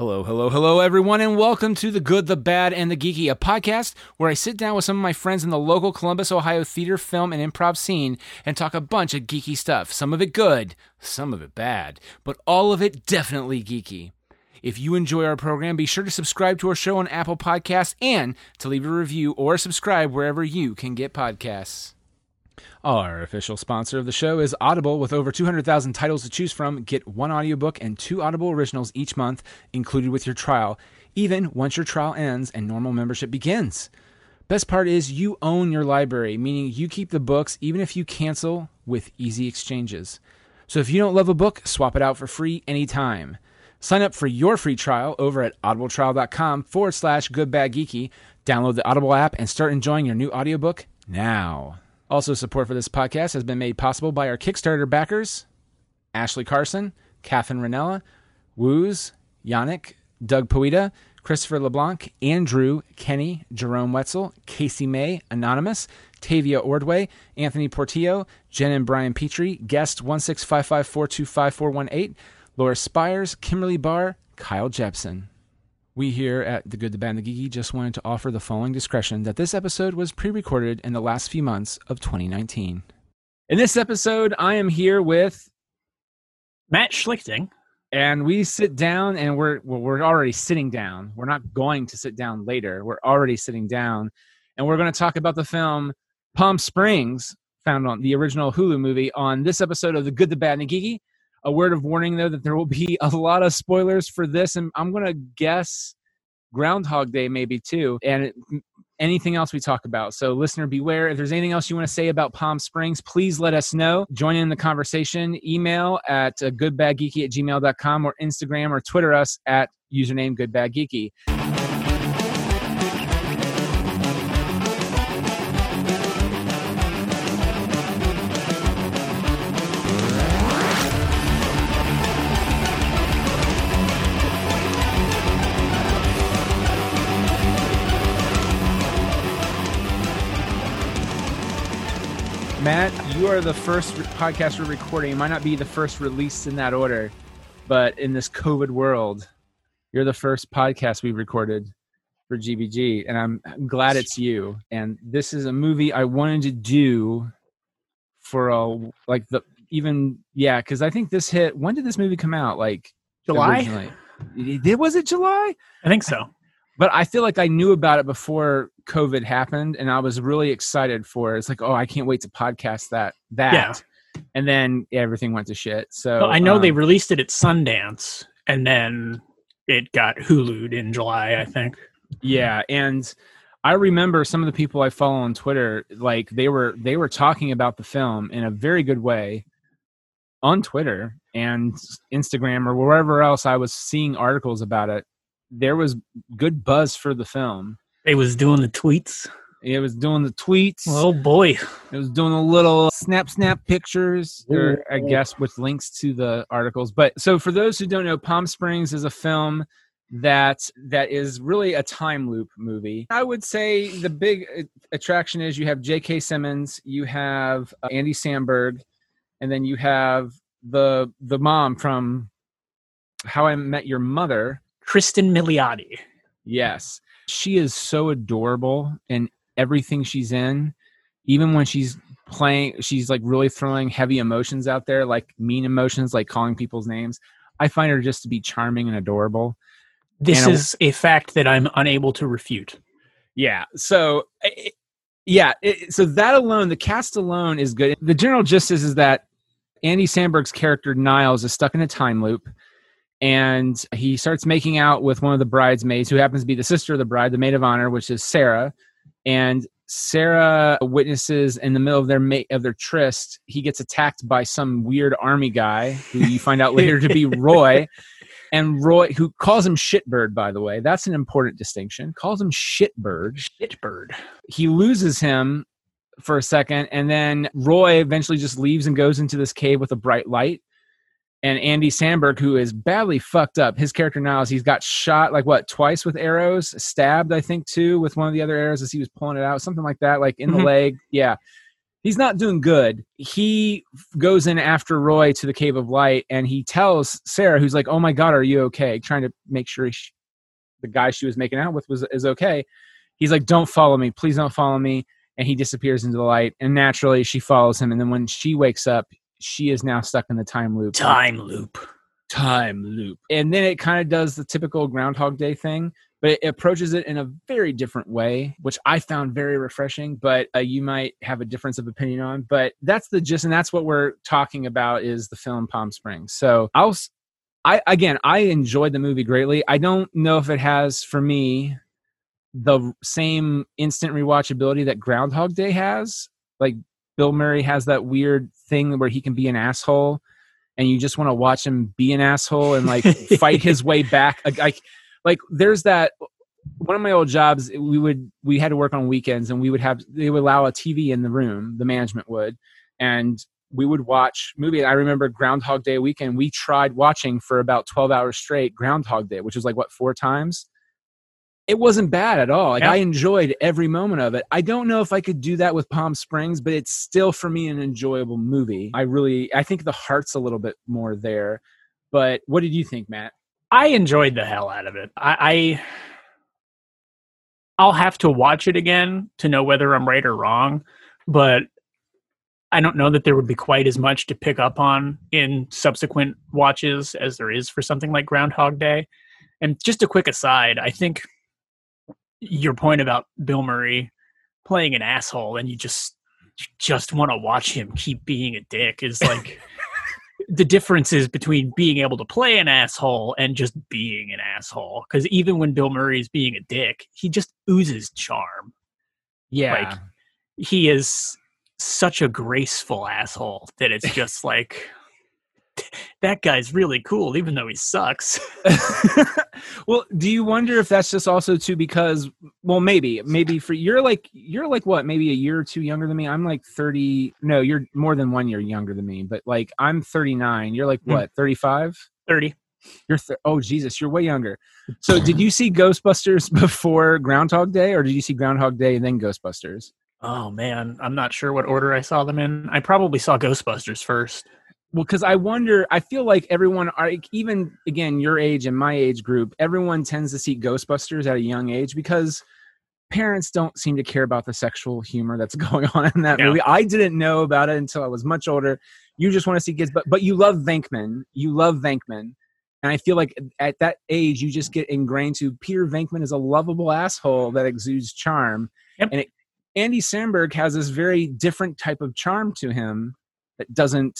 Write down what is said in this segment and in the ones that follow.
Hello, hello, hello, everyone, and welcome to The Good, the Bad, and the Geeky, a podcast where I sit down with some of my friends in the local Columbus, Ohio theater, film, and improv scene and talk a bunch of geeky stuff. Some of it good, some of it bad, but all of it definitely geeky. If you enjoy our program, be sure to subscribe to our show on Apple Podcasts and to leave a review or subscribe wherever you can get podcasts. Our official sponsor of the show is Audible. With over 200,000 titles to choose from, get one audiobook and two Audible originals each month included with your trial, even once your trial ends and normal membership begins. Best part is you own your library, meaning you keep the books even if you cancel with easy exchanges. So if you don't love a book, swap it out for free anytime. Sign up for your free trial over at audibletrial.com forward slash goodbadgeeky. Download the Audible app and start enjoying your new audiobook now. Also, support for this podcast has been made possible by our Kickstarter backers Ashley Carson, Catherine Ranella, Woos, Yannick, Doug Poeta, Christopher LeBlanc, Andrew, Kenny, Jerome Wetzel, Casey May, Anonymous, Tavia Ordway, Anthony Portillo, Jen and Brian Petrie, guest 16554255418, Laura Spires, Kimberly Barr, Kyle Jepson. We here at The Good, the Bad, and the Geeky just wanted to offer the following discretion that this episode was pre recorded in the last few months of 2019. In this episode, I am here with, Matt Schlichting. and we sit down and we're, well, we're already sitting down. We're not going to sit down later. We're already sitting down. And we're going to talk about the film Palm Springs, found on the original Hulu movie, on this episode of The Good, the Bad, and the Geeky. A word of warning, though, that there will be a lot of spoilers for this, and I'm going to guess Groundhog Day maybe too, and it, anything else we talk about. So, listener, beware. If there's anything else you want to say about Palm Springs, please let us know. Join in the conversation. Email at uh, goodbadgeeky at gmail.com or Instagram or Twitter us at username goodbadgeeky. Matt, you are the first podcast we're recording. It might not be the first released in that order, but in this COVID world, you're the first podcast we've recorded for GBG, and I'm, I'm glad it's you. And this is a movie I wanted to do for a like the even yeah, because I think this hit. When did this movie come out? Like July? originally? It- was it July? I think so. but I feel like I knew about it before COVID happened, and I was really excited for it. It's like, oh, I can't wait to podcast that that. Yeah. And then everything went to shit. So Well, I know they um, released it at Sundance and then it got Hulu'd in July, I think. yeah, and I remember some of the people I follow on Twitter, like they were they were talking about the film in a very good way on Twitter and Instagram or wherever else I was seeing articles about it. There was good buzz for the film. It was doing the tweets. It was doing the tweets. Oh boy. It was doing a little snap snap pictures, or I guess with links to the articles. But so for those who don't know, Palm Springs is a film that that is really a time loop movie. I would say the big uh, attraction is you have J.K. Simmons, you have uh, Andy Samberg, and then you have the the mom from How I Met Your Mother. Cristin Milioti. Yes. She is so adorable in everything she's in. Even when she's playing, she's like really throwing heavy emotions out there, like mean emotions, like calling people's names. I find her just to be charming and adorable. This And is a fact that I'm unable to refute. Yeah. So, it, yeah. It, so that alone, the cast alone is good. The general gist is, is that Andy Samberg's character Niles is stuck in a time loop, and he starts making out with one of the bridesmaids, who happens to be the sister of the bride, the maid of honor, which is Sarah. And Sarah witnesses in the middle of their ma- of their tryst, he gets attacked by some weird army guy who you find out later to be Roy. And Roy, who calls him Shitbird, by the way, that's an important distinction. Calls him Shitbird Shitbird. he loses him for a second and then roy eventually just leaves and goes into this cave with a bright light and andy Samberg, who is badly fucked up his character now is he's got shot like what twice with arrows stabbed i think too with one of the other arrows as he was pulling it out something like that like in the Mhm. leg yeah he's not doing good. He goes in after Roy to the Cave of Light, and he tells Sarah, who's like, "Oh my God, are you okay?" Trying to make sure she, the guy she was making out with was is okay. He's like, "Don't follow me, please don't follow me." And he disappears into the light, and naturally she follows him. And then when she wakes up, she is now stuck in the time loop. Time loop. Time loop. And then it kind of does the typical Groundhog Day thing, but it approaches it in a very different way, which I found very refreshing. But uh, you might have a difference of opinion on. But that's the gist, and that's what we're talking about is the film Palm Springs. So I'll, I again, I enjoyed the movie greatly. I don't know if it has for me the same instant rewatchability that Groundhog Day has. Like Bill Murray has that weird thing where he can be an asshole and you just want to watch him be an asshole and like fight his way back. Like, like there's that one of my old jobs we would we had to work on weekends and we would have they would allow a tv in the room the management would and we would watch movie i remember groundhog day weekend we tried watching for about 12 hours straight groundhog day which was like what four times it wasn't bad at all like Yeah. i enjoyed every moment of it i don't know if i could do that with palm springs but it's still for me an enjoyable movie i really i think the heart's a little bit more there but what did you think matt I enjoyed the hell out of it. I, I I'll have to watch it again to know whether I'm right or wrong, but I don't know that there would be quite as much to pick up on in subsequent watches as there is for something like Groundhog Day. And just a quick aside, I think your point about Bill Murray playing an asshole and you just you just want to watch him keep being a dick is like the differences between being able to play an asshole and just being an asshole. Because even when Bill Murray is being a dick, he just oozes charm. yeah Like, He is such a graceful asshole that it's just like that guy's really cool, even though he sucks. well, do you wonder if that's just also too because well maybe maybe for you're like you're like what maybe a year or two younger than me. I'm like 30 no, you're more than 1 year younger than me, but like I'm 39. You're like Hmm. what? 35? Thirty. You're th- oh Jesus, you're way younger. So did you see Ghostbusters before Groundhog Day or did you see Groundhog Day and then Ghostbusters? Oh man, I'm not sure what order I saw them in. I probably saw Ghostbusters first. Well because i wonder i feel like everyone are even again your age and my age group everyone tends to see ghostbusters at a young age because parents don't seem to care about the sexual humor that's going on in that movie. I didn't know about it until i was much older. You just want to see kids but but you love venkman. You love venkman. And i feel like at that age you just get ingrained to peter venkman is a lovable asshole that exudes charm. Yep. and it, andy samberg has this very different type of charm to him that doesn't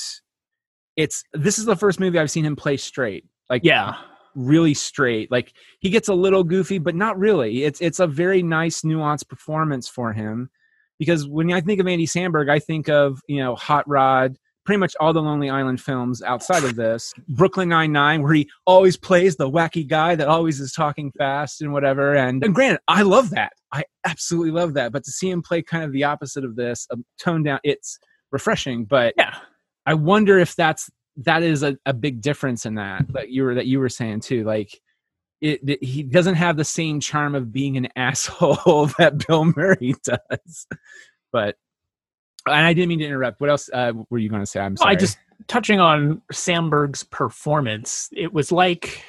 it's this is the first movie I've seen him play straight. Like Yeah. really straight. Like he gets a little goofy, but not really. It's it's a very nice nuanced performance for him. Because when I think of Andy Samberg, I think of, you know, Hot Rod, pretty much all the Lonely Island films outside of this. Brooklyn Nine Nine, where he always plays the wacky guy that always is talking fast and whatever. And, and granted, I love that. I absolutely love that. But to see him play kind of the opposite of this, um, toned down, it's refreshing. But Yeah. I wonder if that's that is a, a big difference in that that you were that you were saying too. Like it, it- he doesn't have the same charm of being an asshole that Bill Murray does. But and I didn't mean to interrupt. What else uh, were you going to say? I'm sorry. I just touching on Samberg's performance. It was like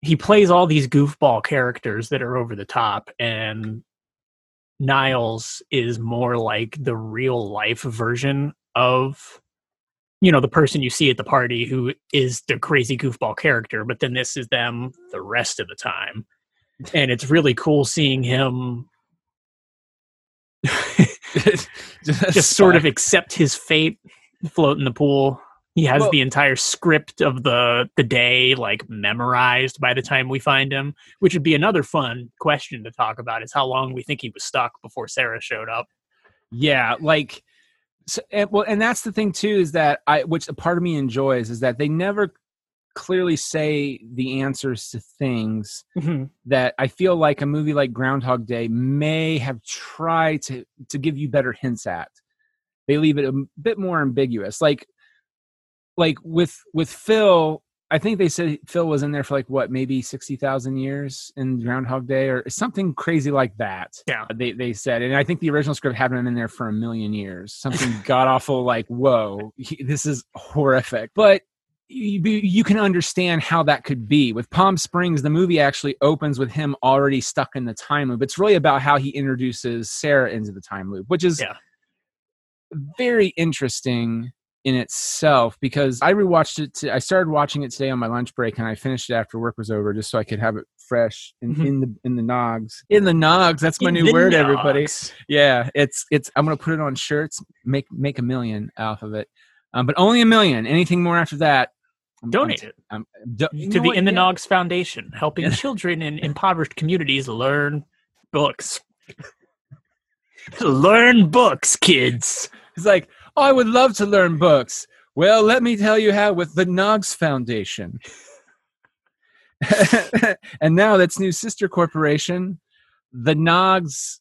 he plays all these goofball characters that are over the top, and Niles is more like the real life version of you know the person you see at the party who is the crazy goofball character but then this is them the rest of the time and it's really cool seeing him just sort of accept his fate, float in the pool. He has Well- the entire script of the the day like memorized by the time we find him, which would be another fun question to talk about is how long we think he was stuck before Sarah showed up. yeah like so, and, well and that's the thing too is that i which a part of me enjoys is that they never clearly say the answers to things mm-hmm. that i feel like a movie like groundhog day may have tried to to give you better hints at. They leave it a bit more ambiguous. Like like with with phil I think they said Phil was in there for like what, maybe sixty thousand years in Groundhog Day or something crazy like that. Yeah. they they said, and I think the original script had him in there for a million years. Something god awful, like whoa, he- this is horrific. But you, you can understand how that could be with Palm Springs. The movie actually opens with him already stuck in the time loop. It's really about how he introduces Sarah into the time loop, which is Yeah. very interesting in itself because I rewatched it. To, I started watching it today on my lunch break, and I finished it after work was over, just so I could have it fresh in, Mhm. in the in the nogs. In the nogs, that's my In new the word, everybody. Yeah, it's it's. I'm gonna put it on shirts. Make make a million off of it, um, but only a million. Anything more after that, I'm- Donate I'm- it I'm, do, to the what? In the Yeah. Nogs Foundation, helping Yeah. children in impoverished communities learn books. learn books, kids. It's like, I would love to learn books. Well, let me tell you how with the Nogs Foundation. and now that's new sister corporation, the Nogs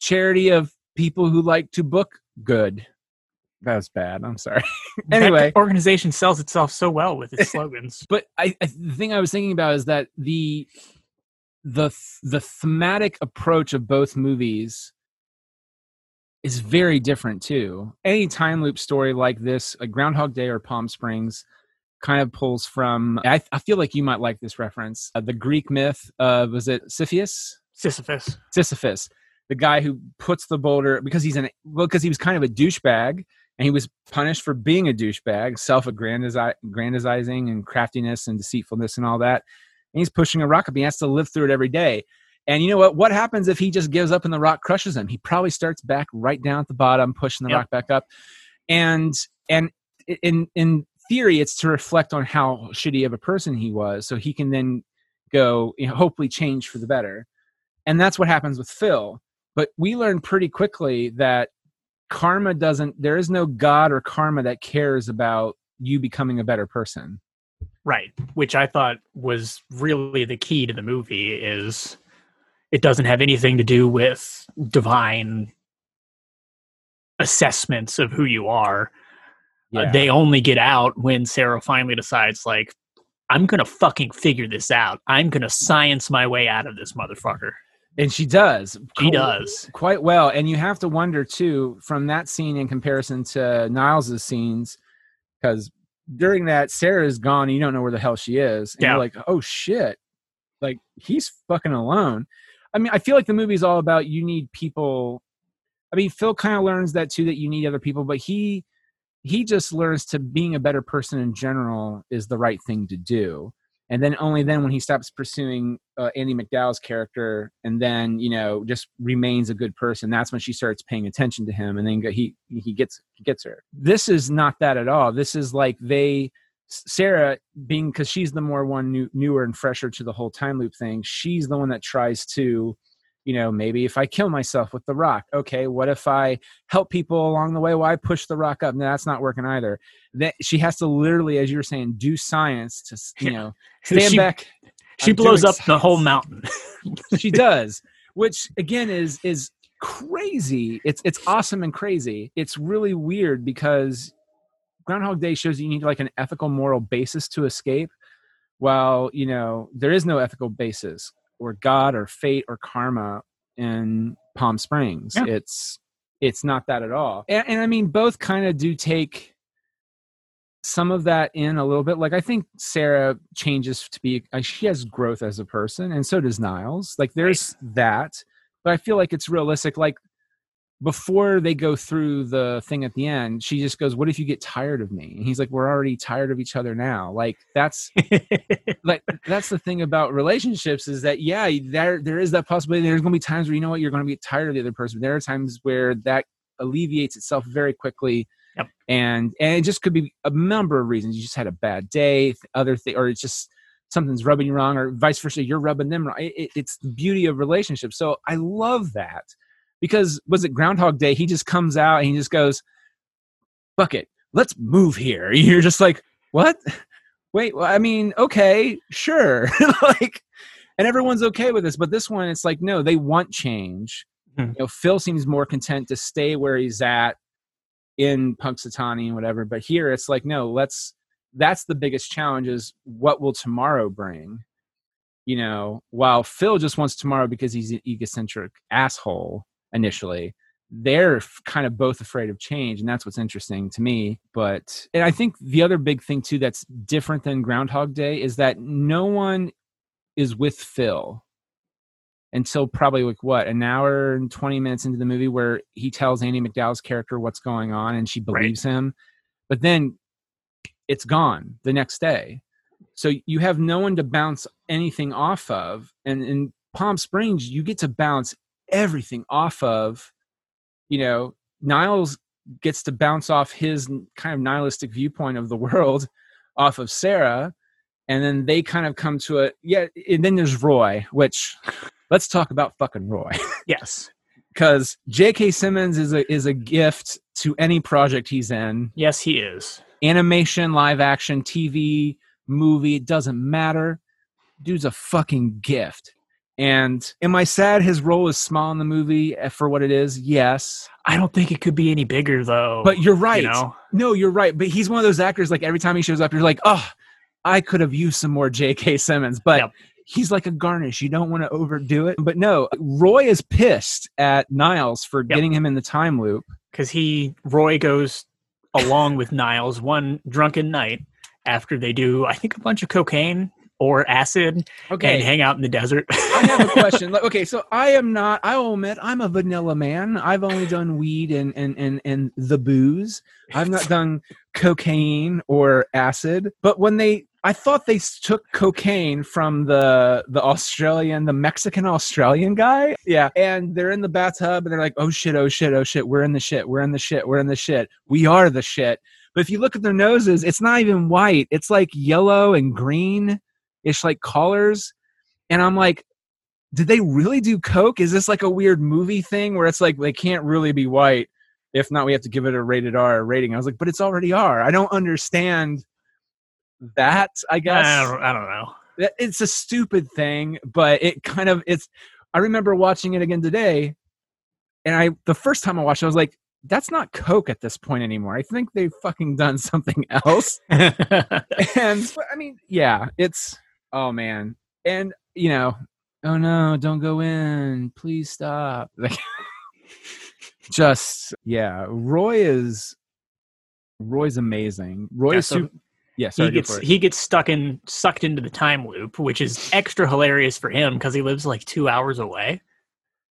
charity of people who like to book good. That was bad. I'm sorry. Anyway. that organization sells itself so well with its slogans. But I, I the thing I was thinking about is that the the the thematic approach of both movies is very different too. Any time loop story like this, like Groundhog Day or Palm Springs, kind of pulls from. I, I feel like you might like this reference. Uh, the Greek myth of was it Sisyphus? Sisyphus. Sisyphus, the guy who puts the boulder because he's an well because he was kind of a douchebag and he was punished for being a douchebag, self-aggrandizing and craftiness and deceitfulness and all that. And he's pushing a rock up. He has to live through it every day. And you know what? What happens if he just gives up and the rock crushes him? He probably starts back right down at the bottom, pushing the Yep. rock back up. And and in in theory, it's to reflect on how shitty of a person he was, so he can then go, you know, hopefully change for the better. And that's what happens with Phil. But we learn pretty quickly that karma doesn't. There is no God or karma that cares about you becoming a better person. Right. Which I thought was really the key to the movie is it doesn't have anything to do with divine assessments of who you are. Uh, they only get out when Sarah finally decides like I'm going to fucking figure this out. I'm going to science my way out of this motherfucker. and she does. She does. quite well. And you have to wonder too from that scene in comparison to Niles's scenes, because during that Sarah's gone, and you don't know where the hell she is, and Yeah. you're like, oh shit, like he's fucking alone. I mean, I feel like the movie's all about you need people. I mean, Phil kind of learns that too that you need other people, but he he just learns to being a better person in general is the right thing to do and then only then when he stops pursuing uh, Andie MacDowell's character and then you know just remains a good person that's when she starts paying attention to him and then he he gets gets her this is not that at all this is like they Sarah being because she's the more one new, newer and fresher to the whole time loop thing she's the one that tries to you know maybe if I kill myself with the rock okay what if I help people along the way? I push the rock up? No that's not working either. That she has to literally as you were saying do science to you know stand She- back She I'm blows up the whole mountain. she does which again is is crazy. It's it's awesome and crazy. It's really weird because groundhog day shows you need like an ethical moral basis to escape while you know there is no ethical basis or god or fate or karma in palm springs. Yeah. it's it's not that at all. And, and i mean both kind of do take some of that in a little bit. Like i think sarah changes to be uh, she has growth as a person and so does niles. Like there's that but i feel like it's realistic. Like before they go through the thing at the end she just goes what if you get tired of me? And he's like we're already tired of each other now. Like that's like that's the thing about relationships is that yeah there there is that possibility. There's going to be times where you know what you're going to be tired of the other person. There are times where that alleviates itself very quickly Yep. and and it just could be a number of reasons. You just had a bad day other thing or it's just something's rubbing you wrong or vice versa you're rubbing them wrong. It, it- it's the beauty of relationships. So i love that because was it groundhog day? He just comes out and he just goes bucket let's move here. You're just like what? Wait well, i mean okay sure. Like and everyone's okay with this but this one it's like no they want change. Hmm. you know phil seems more content to stay where he's at in punxsutawney and whatever but here it's like no let's that's the biggest challenge is what will tomorrow bring you know while phil just wants tomorrow because he's an egocentric asshole initially they're kind of both afraid of change and that's what's interesting to me but and i think the other big thing too that's different than groundhog day is that no one is with phil until probably like what an hour and 20 minutes into the movie where he tells Andie MacDowell's character what's going on and she Right. believes him but then it's gone the next day so you have no one to bounce anything off of and in palm springs you get to bounce everything off of you know niles gets to bounce off his kind of nihilistic viewpoint of the world off of sarah and then they kind of come to a yeah and then there's roy which let's talk about fucking roy Yes. because j.k simmons is a is a gift to any project he's in Yes, he is. animation, live action, TV, movie, it doesn't matter. Dude's a fucking gift. And am I sad his role is small in the movie eh, for what it is? Yes. I don't think it could be any bigger though. But you're right. You know? No, you're right. But he's one of those actors, like every time he shows up, you're like, oh, I could have used some more J.K. Simmons. But Yep. he's like a garnish. You don't want to overdo it. But no, Roy is pissed at Niles for Yep. getting him in the time loop. because he Roy goes along with Niles one drunken night after they do I think a bunch of cocaine or acid Okay. and hang out in the desert. I have a question. Okay, so I am not. I will admit, I'm a vanilla man. I've only done weed and and and and the booze. I've not done cocaine or acid. But when they, I thought they took cocaine from the the Australian, the Mexican Australian guy. Yeah, and they're in the bathtub and they're like, oh shit, oh shit, oh shit, we're in the shit, we're in the shit, we're in the shit. We are the shit. But if you look at their noses, it's not even white. It's like yellow and green. It's like colors. And I'm like, did they really do coke? Is this like a weird movie thing where it's like they can't really be white? If not we have to give it a rated r rating. I was like but it's already r. I don't understand that i guess. I don't, I don't know. It's a stupid thing but it kind of it's i remember watching it again today and i the first time i watched it i was like that's not coke at this point anymore. I think they've fucking done something else. And I mean, yeah, it's oh man, and you know, oh no, don't go in, please stop. Like, just yeah, Roy is Roy's amazing. Roy Yeah, is so super. Yeah, he sorry, go gets he gets stuck in sucked into the time loop, which is extra hilarious for him because he lives like two hours away.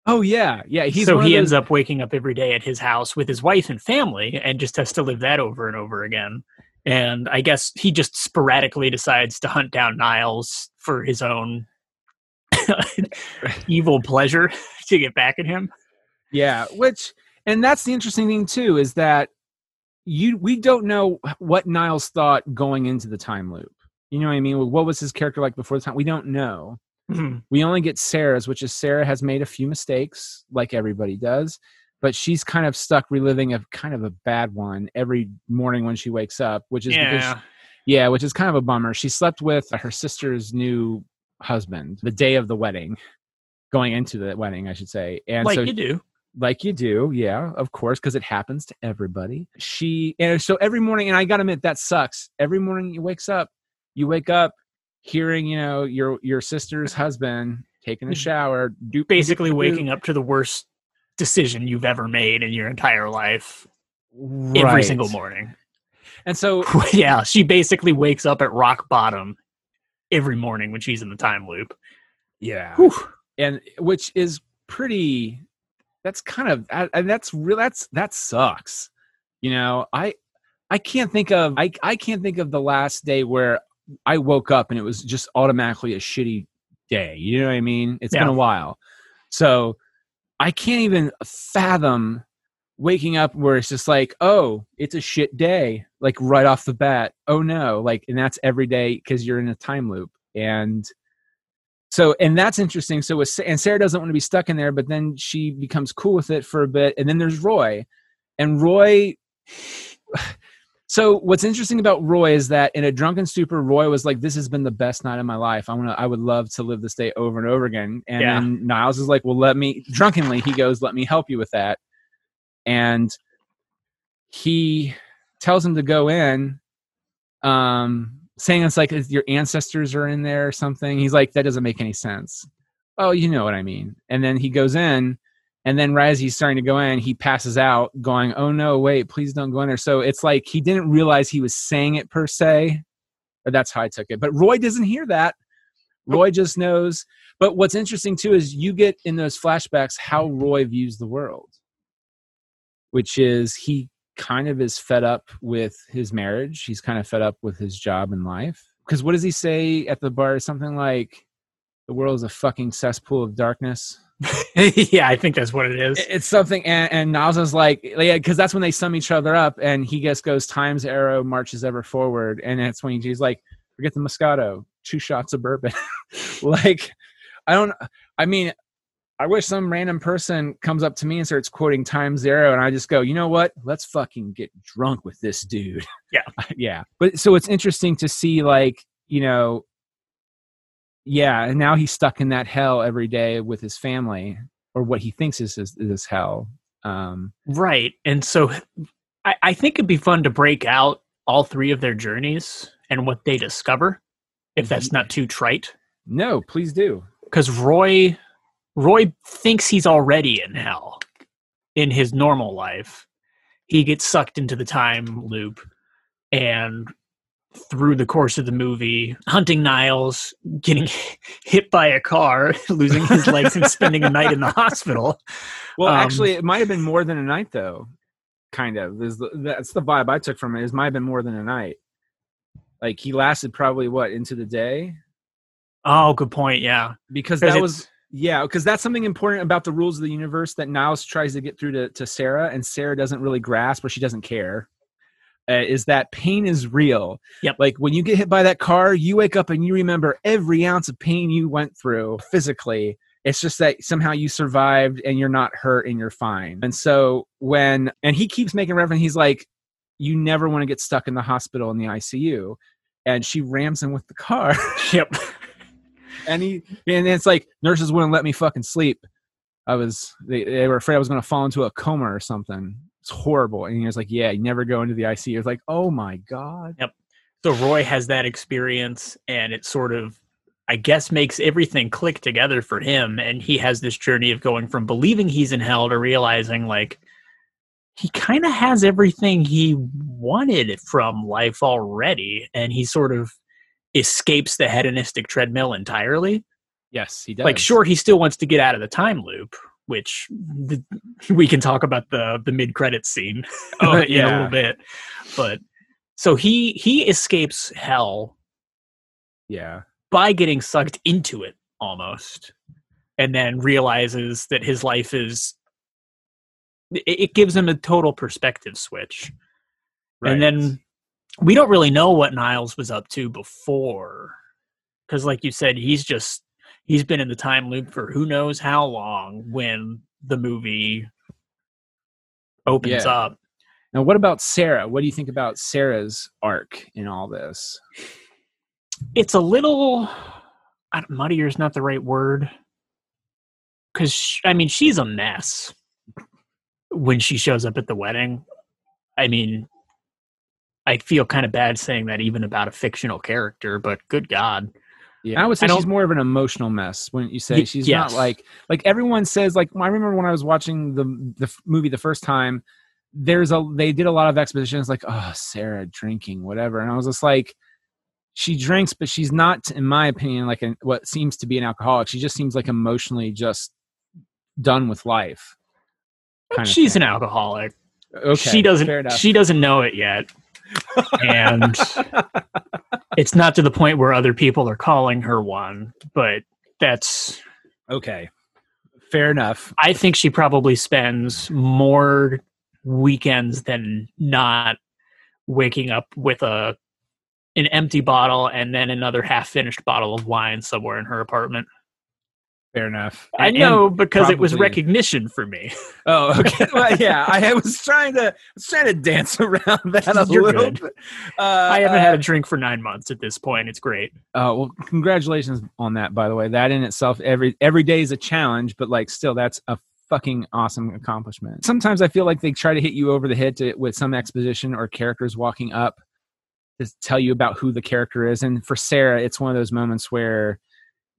oh yeah, yeah. He's so he of ends up waking up every day at his house with his wife and family and just has to live that over and over again. And I guess he just sporadically decides to hunt down Niles for his own evil pleasure to get back at him. Yeah, which and that's the interesting thing too is that you we don't know what Niles thought going into the time loop. You know what I mean? What was his character like before the time? We don't know. Hmm. we only get Sarah's, which is Sarah has made a few mistakes, like everybody does, but she's kind of stuck reliving a kind of a bad one every morning when she wakes up, which is because yeah. yeah, which is kind of a bummer. She slept with her sister's new husband the day of the wedding, going into the wedding, I should say, and like so you do. like you do yeah of course because it happens to everybody she and so every morning and i gotta admit that sucks every morning you wakes up you wake up hearing you know your your sister's husband taking a mm-hmm. shower do Basically waking up to the worst decision you've ever made in your entire life every single morning. and so yeah, she basically wakes up at rock bottom every morning when she's in the time loop. yeah. Whew. and which is pretty that's kind of and and that's real that's that sucks. You know i i can't think of i i can't think of the last day where i woke up and it was just automatically a shitty day. You know what i mean? It's been a while. So i can't even fathom waking up where it's just like oh it's a shit day like right off the bat. Oh no like and that's every day because you're in a time loop. And so and that's interesting. So with, and sarah doesn't want to be stuck in there but then she becomes cool with it for a bit. And then there's roy. And roy so what's interesting about roy is that in a drunken stupor roy was like this has been the best night of my life i want to i would love to live this day over and over again and Yeah. then niles is like well let me drunkenly he goes let me help you with that and he tells him to go in um, saying it's like your ancestors are in there or something. He's like, that doesn't make any sense. Oh, you know what I mean. And then he goes in, and then right as he's starting to go in, he passes out, going, "Oh no, wait, please don't go in there." So it's like he didn't realize he was saying it per se, or that's how I took it. But Roy doesn't hear that. Roy just knows. But what's interesting too is you get in those flashbacks how Roy views the world, which is he kind of is fed up with his marriage. He's kind of fed up with his job in life. Because what does he say at the bar? Something like, "The world is a fucking cesspool of darkness." yeah, I think that's what it is. It's something, and, and Naza's like, yeah, because that's when they sum each other up, and he just goes, "Time's arrow marches ever forward," and that's when he's like, "Forget the Moscato, two shots of bourbon." like, I don't. I mean, I wish some random person comes up to me and starts quoting Time Zero, and I just go, you know what? Let's fucking get drunk with this dude. Yeah, yeah. But so it's interesting to see, like, you know, yeah, and now he's stuck in that hell every day with his family, or what he thinks is is, is hell. Um, right, and so I, I think it'd be fun to break out all three of their journeys and what they discover, if that's not too trite. No, please do. Because Roy Roy thinks he's already in hell in his normal life. He gets sucked into the time loop and through the course of the movie, hunting Niles, getting hit by a car, losing his legs, and spending a night in the hospital. Well, um, actually, it might have been more than a night, though. Kind of. The, that's the vibe I took from it. It might have been more than a night. Like he lasted probably what into the day. Oh, good point. Yeah, because that was yeah, because that's something important about the rules of the universe that Niles tries to get through to, to Sarah, and Sarah doesn't really grasp or she doesn't care uh, is that pain is real. Yep. Like when you get hit by that car, you wake up and you remember every ounce of pain you went through physically. It's just that somehow you survived and you're not hurt and you're fine. And so when, and he keeps making reference, he's like, you never want to get stuck in the hospital in the ICU. And she rams him with the car. yep. and he, and it's like, nurses wouldn't let me fucking sleep. I was, they, they were afraid I was going to fall into a coma or something it's horrible. And he was like, yeah, you never go into the ICU. It's like, oh my God. Yep. So Roy has that experience and it sort of, I guess, makes everything click together for him. And he has this journey of going from believing he's in hell to realizing like he kind of has everything he wanted from life already. And he sort of escapes the hedonistic treadmill entirely. Yes, he does. Like, sure, he still wants to get out of the time loop, which we can talk about the the mid credit scene oh, yeah. a little bit. But so he he escapes hell, yeah, by getting sucked into it almost, and then realizes that his life is. It, it gives him a total perspective switch, right. and then we don't really know what Niles was up to before, because, like you said, he's just he's been in the time loop for who knows how long when the movie opens yeah. up. Now, what about Sarah? What do you think about Sarah's arc in all this? It's a little muddier is not the right word because I mean she's a mess when she shows up at the wedding. I mean, I feel kind of bad saying that even about a fictional character, but good God. Yeah, I would say I she's more of an emotional mess when you say she's yes. not like like everyone says. Like I remember when I was watching the the movie the first time, there's a they did a lot of expositions like oh Sarah drinking whatever, and I was just like she drinks, but she's not, in my opinion, like an, what seems to be an alcoholic. She just seems like emotionally just done with life. She's an alcoholic. Okay, she doesn't. She doesn't know it yet, and it's not to the point where other people are calling her one, but that's okay. Fair enough. I think she probably spends more weekends than not waking up with a an empty bottle and then another half finished bottle of wine somewhere in her apartment. Fair enough. I know because probably, it was recognition for me. Oh, okay. well, yeah, I was trying to was trying to dance around that a You're little. Good. Uh, I haven't uh, had a drink for nine months at this point. It's great. Oh well, congratulations on that. By the way, that in itself, every every day is a challenge, but like still, that's a fucking awesome accomplishment. Sometimes I feel like they try to hit you over the head to, with some exposition or characters walking up to tell you about who the character is. And for Sarah, it's one of those moments where,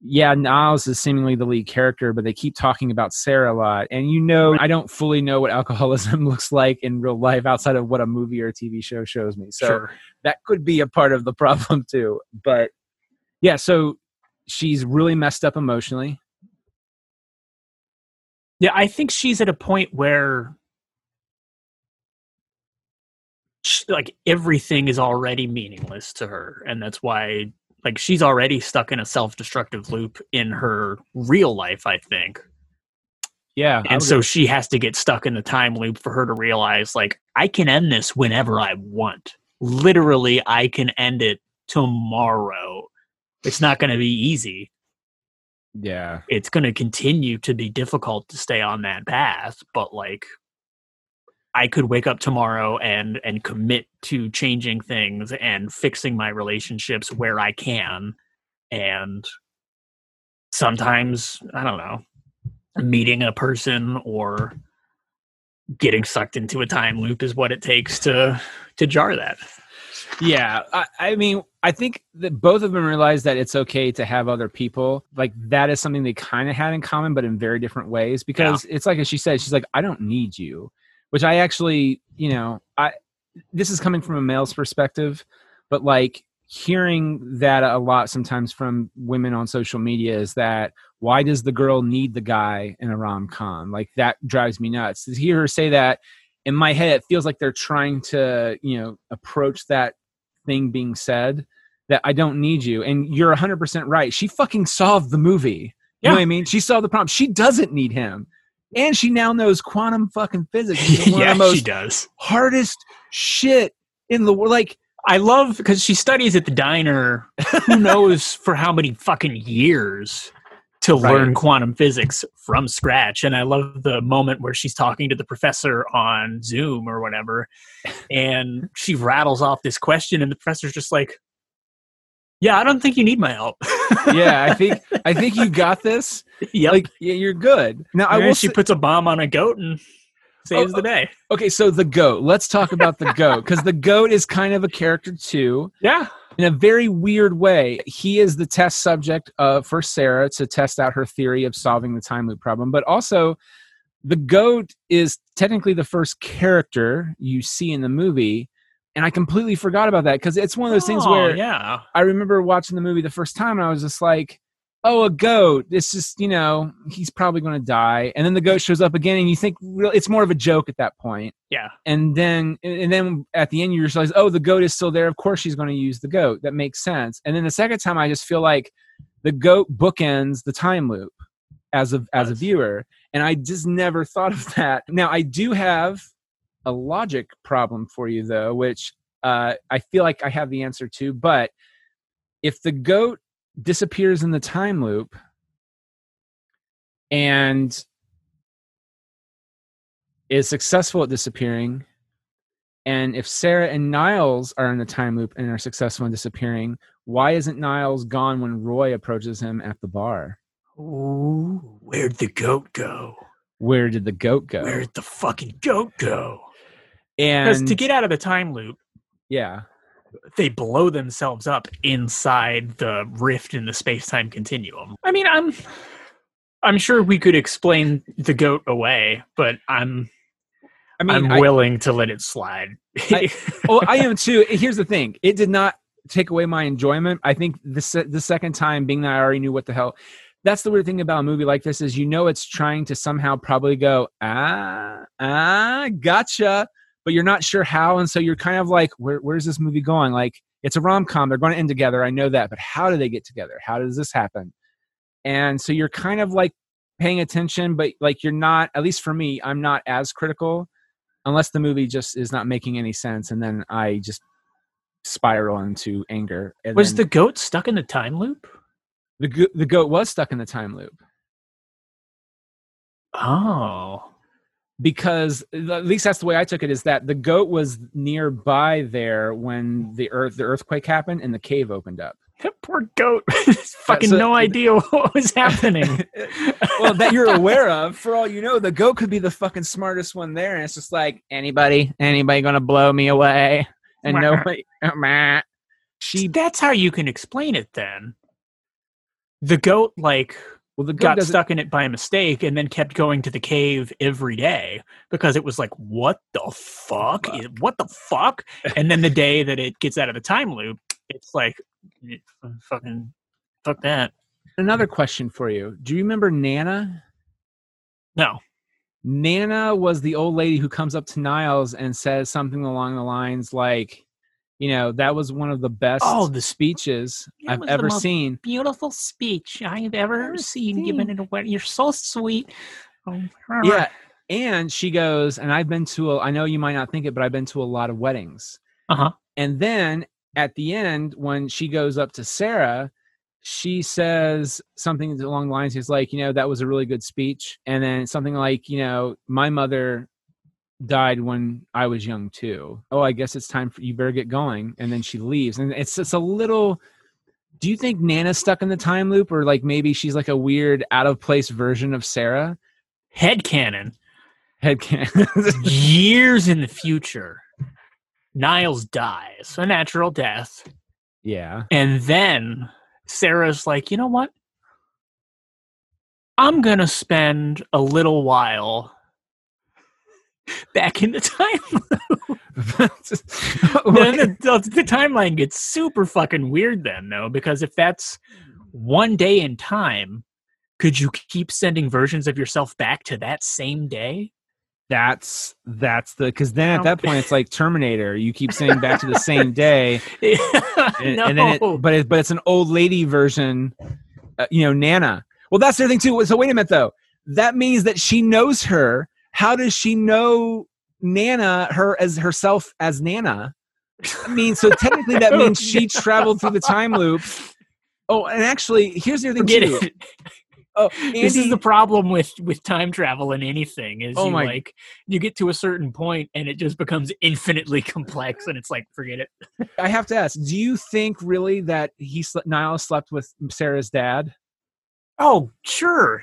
yeah, Niles is seemingly the lead character, but they keep talking about Sarah a lot. And you know, I don't fully know what alcoholism looks like in real life outside of what a movie or a TV show shows me. So sure. that could be a part of the problem too. But yeah, so she's really messed up emotionally. Yeah, I think she's at a point where she, like everything is already meaningless to her and that's why like she's already stuck in a self-destructive loop in her real life, I think. Yeah. And so she has to get stuck in the time loop for her to realize like I can end this whenever I want. Literally, I can end it tomorrow. It's not going to be easy. Yeah. It's going to continue to be difficult to stay on that path, but like I could wake up tomorrow and and commit to changing things and fixing my relationships where I can and sometimes I don't know meeting a person or getting sucked into a time loop is what it takes to to jar that. Yeah, I, I, mean, I think that both of them realize that it's okay to have other people. Like that is something they kind of had in common, but in very different ways. Because yeah. it's like as she said, she's like, I don't need you, which I actually, you know, I this is coming from a male's perspective, but like hearing that a lot sometimes from women on social media is that why does the girl need the guy in a rom com? Like that drives me nuts. To hear her say that in my head, it feels like they're trying to, you know, approach that thing being said that I don't need you. And you're 100% right. She fucking solved the movie. You yeah. know what I mean? She solved the problem. She doesn't need him. And she now knows quantum fucking physics. yeah, she does. Hardest shit in the world. Like, I love because she studies at the diner. Who knows for how many fucking years to right. learn quantum physics from scratch. And I love the moment where she's talking to the professor on Zoom or whatever, and she rattles off this question, and the professor's just like, "Yeah, I don't think you need my help." yeah, I think I think you got this. Yeah, like yeah, you're good. Now I will. She puts a bomb on a goat and saves oh, the day. Okay, so the goat. Let's talk about the goat because the goat is kind of a character too. Yeah in a very weird way. He is the test subject uh, for Sarah to test out her theory of solving the time loop problem, but also the goat is technically the first character you see in the movie. And I completely forgot about that because it's one of those things oh, where yeah. I remember watching the movie the first time and I was just like, oh, a goat. It's just, you know, he's probably going to die. And then the goat shows up again, and you think it's more of a joke at that point. Yeah. And then, and then at the end, you realize, oh, the goat is still there. Of course, she's going to use the goat. That makes sense. And then the second time, I just feel like the goat bookends the time loop as a as a viewer, and I just never thought of that. Now, I do have a logic problem for you, though, which uh, I feel like I have the answer to, but if the goat disappears in the time loop and is successful at disappearing and if Sarah and Niles are in the time loop and are successful in disappearing, why isn't Niles gone when Roy approaches him at the bar? Ooh, where'd the goat go? Where did the goat go? Where'd the fucking goat go? And because to get out of the time loop, yeah, they blow themselves up inside the rift in the space-time continuum. I mean, I'm I'm sure we could explain the goat away, but I'm I mean, I'm I, willing to let it slide. I, well, I am too. Here's the thing: it did not take away my enjoyment. I think the the second time, being that I already knew what the hell. That's the weird thing about a movie like this is you know it's trying to somehow probably go ah ah gotcha but you're not sure how. And so you're kind of like, Where, where's this movie going? Like, it's a rom com. They're going to end together. I know that. But how do they get together? How does this happen? And so you're kind of like paying attention, but like you're not, at least for me, I'm not as critical unless the movie just is not making any sense. And then I just spiral into anger. And was then, the goat stuck in the time loop? The, the goat was stuck in the time loop. Oh because at least that's the way I took it is that the goat was nearby there when the earth the earthquake happened and the cave opened up. That Poor goat, fucking so, no idea what was happening. well, that you're aware of, for all you know, the goat could be the fucking smartest one there, and it's just like anybody, anybody gonna blow me away, and nobody. Oh, she That's how you can explain it then. The goat like well the got stuck in it by mistake and then kept going to the cave every day because it was like what the fuck Fuck. What the fuck and then the day that it gets out of the time loop it's like fucking fuck that Another question for you. Do you remember Nana? no Nana was the old lady who comes up to Niles and says something along the lines like, you know, that was one of the best Oh, the speeches I've ever seen. beautiful speech i've ever Ever seen given seen. at a wedding you're so sweet Oh, Yeah. And she goes, and I've been to, a, I know you might not think it, but I've been to a lot of weddings. Uh-huh. And then at the end, when she goes up to Sarah, she says something along the lines, he's like, you know, that was a really good speech. And then something like, you know, my mother died when I was young too. Oh, I guess it's time for you better get going. And then she leaves. And it's it's a little do you think Nana's stuck in the time loop or like maybe she's like a weird out of place version of Sarah? headcanon Headcan. years in the future Nyles dies a natural death yeah. And then Sarah's like, you know what? I'm going to spend a little while back in the time. then the, the, the timeline gets super fucking weird, then, though, because if that's one day in time, could you keep sending versions of yourself back to that same day? that's that's the because then at that point it's like Terminator. You keep saying back to the same day, and, no. and then it, but it, but it's an old lady version. Uh, you know, Nana. Well, that's the other thing too. So wait a minute though. That means that she knows her. How does she know Nana her as herself as Nana? I mean, so technically that means oh, she traveled through the time loop. Oh, and actually, here's the other thing Forget too. it. Oh, Andy, this is the problem with with time travel and anything is Oh you my- like you get to a certain point and it just becomes infinitely complex and it's like forget it I have to ask: Do you think really that he sle- Nyles slept with Sarah's dad? oh sure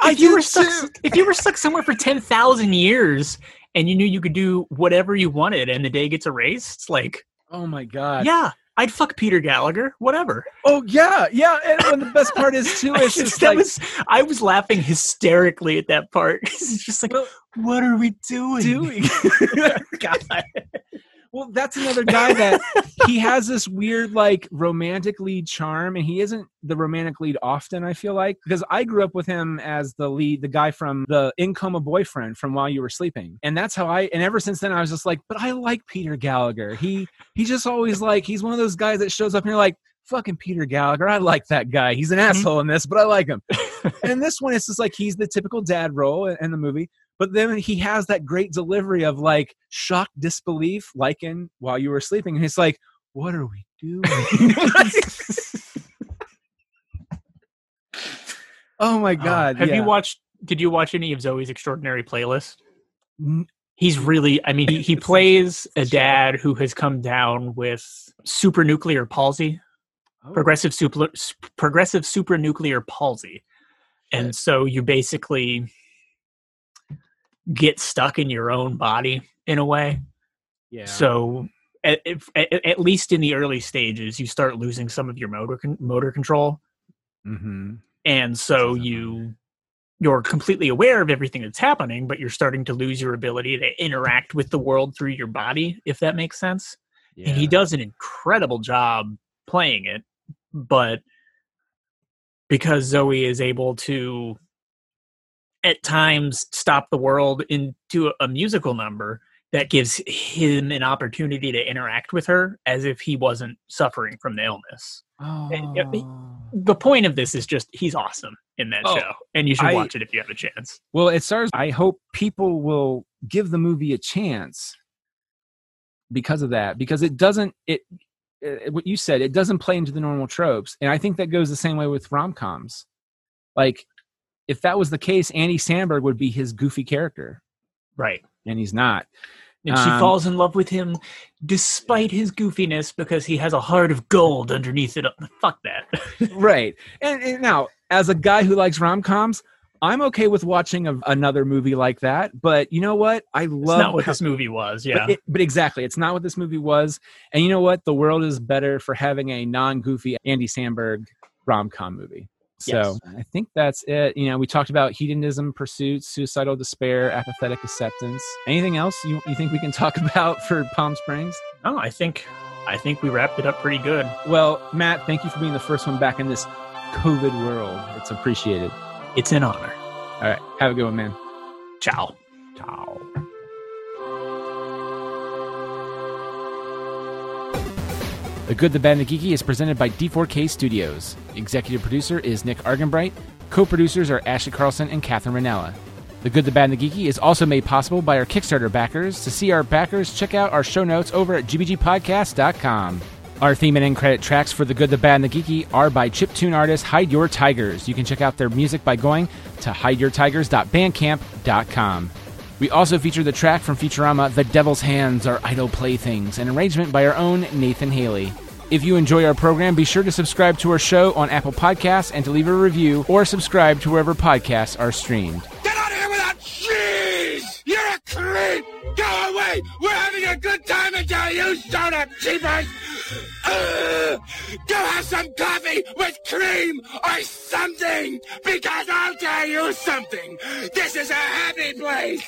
I if you were stuck too. if you were stuck somewhere for 10,000 years and you knew you could do whatever you wanted and the day gets erased like Oh my god! yeah I'd fuck Peter Gallagher whatever Oh yeah, yeah. And, and the best part is too, it's just that like, was I was laughing hysterically at that part it's just like Well, what are we doing doing. God. Well, that's another guy that he has this weird like romantic lead charm, and he isn't the romantic lead often. I feel like because I grew up with him as the lead, the guy from the in coma boyfriend from While You Were Sleeping, and that's how I. And ever since then, I was just like, but I like Peter Gallagher. He he just always like he's one of those guys that shows up and you're like. Fucking Peter Gallagher. I like that guy. He's an mm-hmm. asshole in this, but I like him. and in this one, it's just like he's the typical dad role in the movie. But then he has that great delivery of like shock, disbelief, like in while you were sleeping. And he's like, What are we doing? oh my oh, God. have yeah. you watched did you watch any of Zoey's extraordinary playlist N- he's really i mean he, he It's such a plays a dad who has come down with supranuclear palsy Oh, progressive super progressive supranuclear palsy and so you basically get stuck in your own body in a way. Yeah. so at, if, at, at least in the early stages you start losing some of your motor con- motor control. Hmm and so you you're completely aware of everything that's happening but you're starting to lose your ability to interact with the world through your body if that makes sense. Yeah. and he does an incredible job playing it but because zoey is able to at times stop the world into a musical number that gives him an opportunity to interact with her as if he wasn't suffering from the illness Oh. the point of this is just he's awesome in that Oh, show and you should I- watch it if you have a chance Well, it stars. I hope people will give the movie a chance because of that. Because it doesn't. It, it what you said. It doesn't play into the normal tropes, and I think that goes the same way with rom coms. Like, if that was the case, Andy Samberg would be his goofy character, right and he's not. and she Um, falls in love with him despite his goofiness because he has a heart of gold underneath it fuck that right. And, and now, as a guy who likes rom coms, I'm okay with watching a, another movie like that, but you know what? I love It's not what how- this movie was. but Yeah. it- but exactly, it's not what this movie was. And you know what? The world is better for having a non-goofy Andy Samberg rom-com movie. So Yes. I think that's it. You know, we talked about hedonism, pursuits, suicidal despair, apathetic acceptance. Anything else you, you think we can talk about for Palm Springs? no, I think I think we wrapped it up pretty good. Well, Matt, thank you for being the first one back in this COVID world. It's appreciated. It's an honor. All right, have a good one, man. Ciao. Ciao. The Good, the Bad, and the Geeky is presented by D4K Studios. Executive producer is Nick Argenbright. Co-producers are Ashley Carlson and Catherine Ranella. The Good, the Bad, and the Geeky is also made possible by our Kickstarter backers. To see our backers, check out our show notes over at gbgpodcast.com. Our theme and end credit tracks for The Good, the Bad, and the Geeky are by chiptune artist Hide Your Tigers. You can check out their music by going to hideyourtigers.bandcamp.com. We also feature the track from Futurama, The Devil's Hands Are Idle Playthings, an arrangement by our own Nathan Haley. If you enjoy our program, be sure to subscribe to our show on Apple Podcasts and to leave a review or subscribe to wherever podcasts are streamed. Get out of here without cheese! You're a creep! Go away! We're having a good time until you showed up, cheapers! Ugh! go have some coffee with cream or something! Because I'll tell you something! This is a happy place!